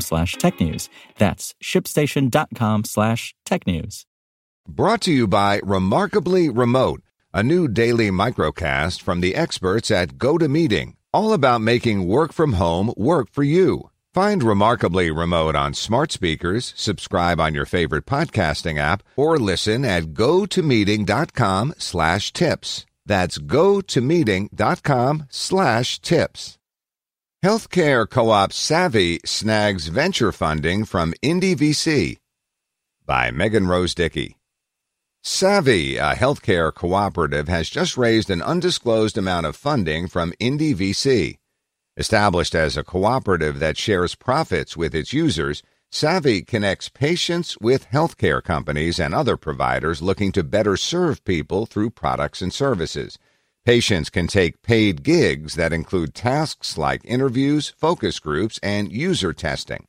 slash technews. That's shipstation.com slash technews. Brought to you by Remarkably Remote, a new daily microcast from the experts at GoToMeeting, all about making work from home work for you. Find Remarkably Remote on smart speakers, subscribe on your favorite podcasting app, or listen at gotomeeting.com slash tips. That's gotomeeting.com slash tips. Healthcare co-op Savvy snags venture funding from Indie VC by Megan Rose Dickey. Savvy, a healthcare cooperative, has just raised an undisclosed amount of funding from Indie VC. Established as a cooperative that shares profits with its users, Savvy connects patients with healthcare companies and other providers looking to better serve people through products and services. Patients can take paid gigs that include tasks like interviews, focus groups, and user testing.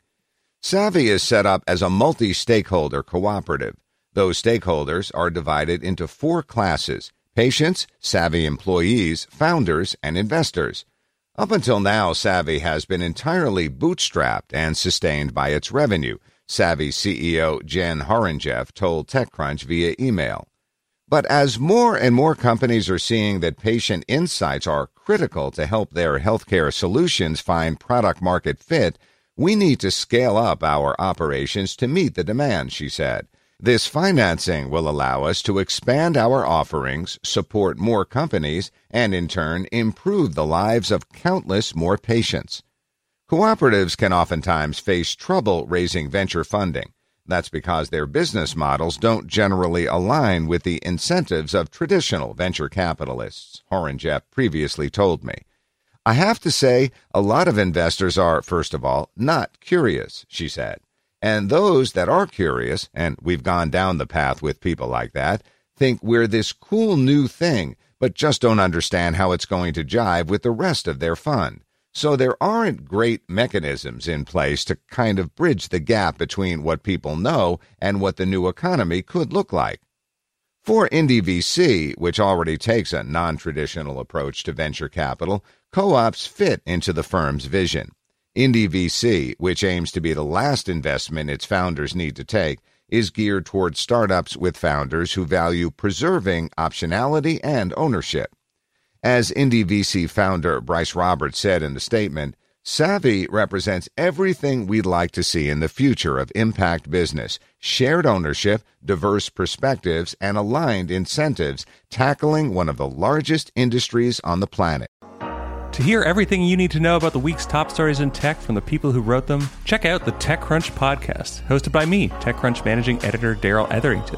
Savvy is set up as a multi stakeholder cooperative. Those stakeholders are divided into four classes patients, Savvy employees, founders, and investors. Up until now, Savvy has been entirely bootstrapped and sustained by its revenue, Savvy CEO Jen Horonjeff told TechCrunch via email. But as more and more companies are seeing that patient insights are critical to help their healthcare solutions find product market fit, we need to scale up our operations to meet the demand, she said. This financing will allow us to expand our offerings, support more companies, and in turn improve the lives of countless more patients. Cooperatives can oftentimes face trouble raising venture funding. That's because their business models don't generally align with the incentives of traditional venture capitalists, Horonjeff previously told me. I have to say, a lot of investors are, first of all, not curious, she said. And those that are curious, and we've gone down the path with people like that, think we're this cool new thing, but just don't understand how it's going to jive with the rest of their fund. So there aren't great mechanisms in place to kind of bridge the gap between what people know and what the new economy could look like. For Indie VC, which already takes a non traditional approach to venture capital, co ops fit into the firm's vision. Indie VC, which aims to be the last investment its founders need to take, is geared toward startups with founders who value preserving optionality and ownership. As Indie VC founder Bryce Roberts said in the statement, Savvy represents everything we'd like to see in the future of impact business shared ownership, diverse perspectives, and aligned incentives, tackling one of the largest industries on the planet. To hear everything you need to know about the week's top stories in tech from the people who wrote them, check out the TechCrunch podcast, hosted by me, TechCrunch managing editor Darrell Etherington.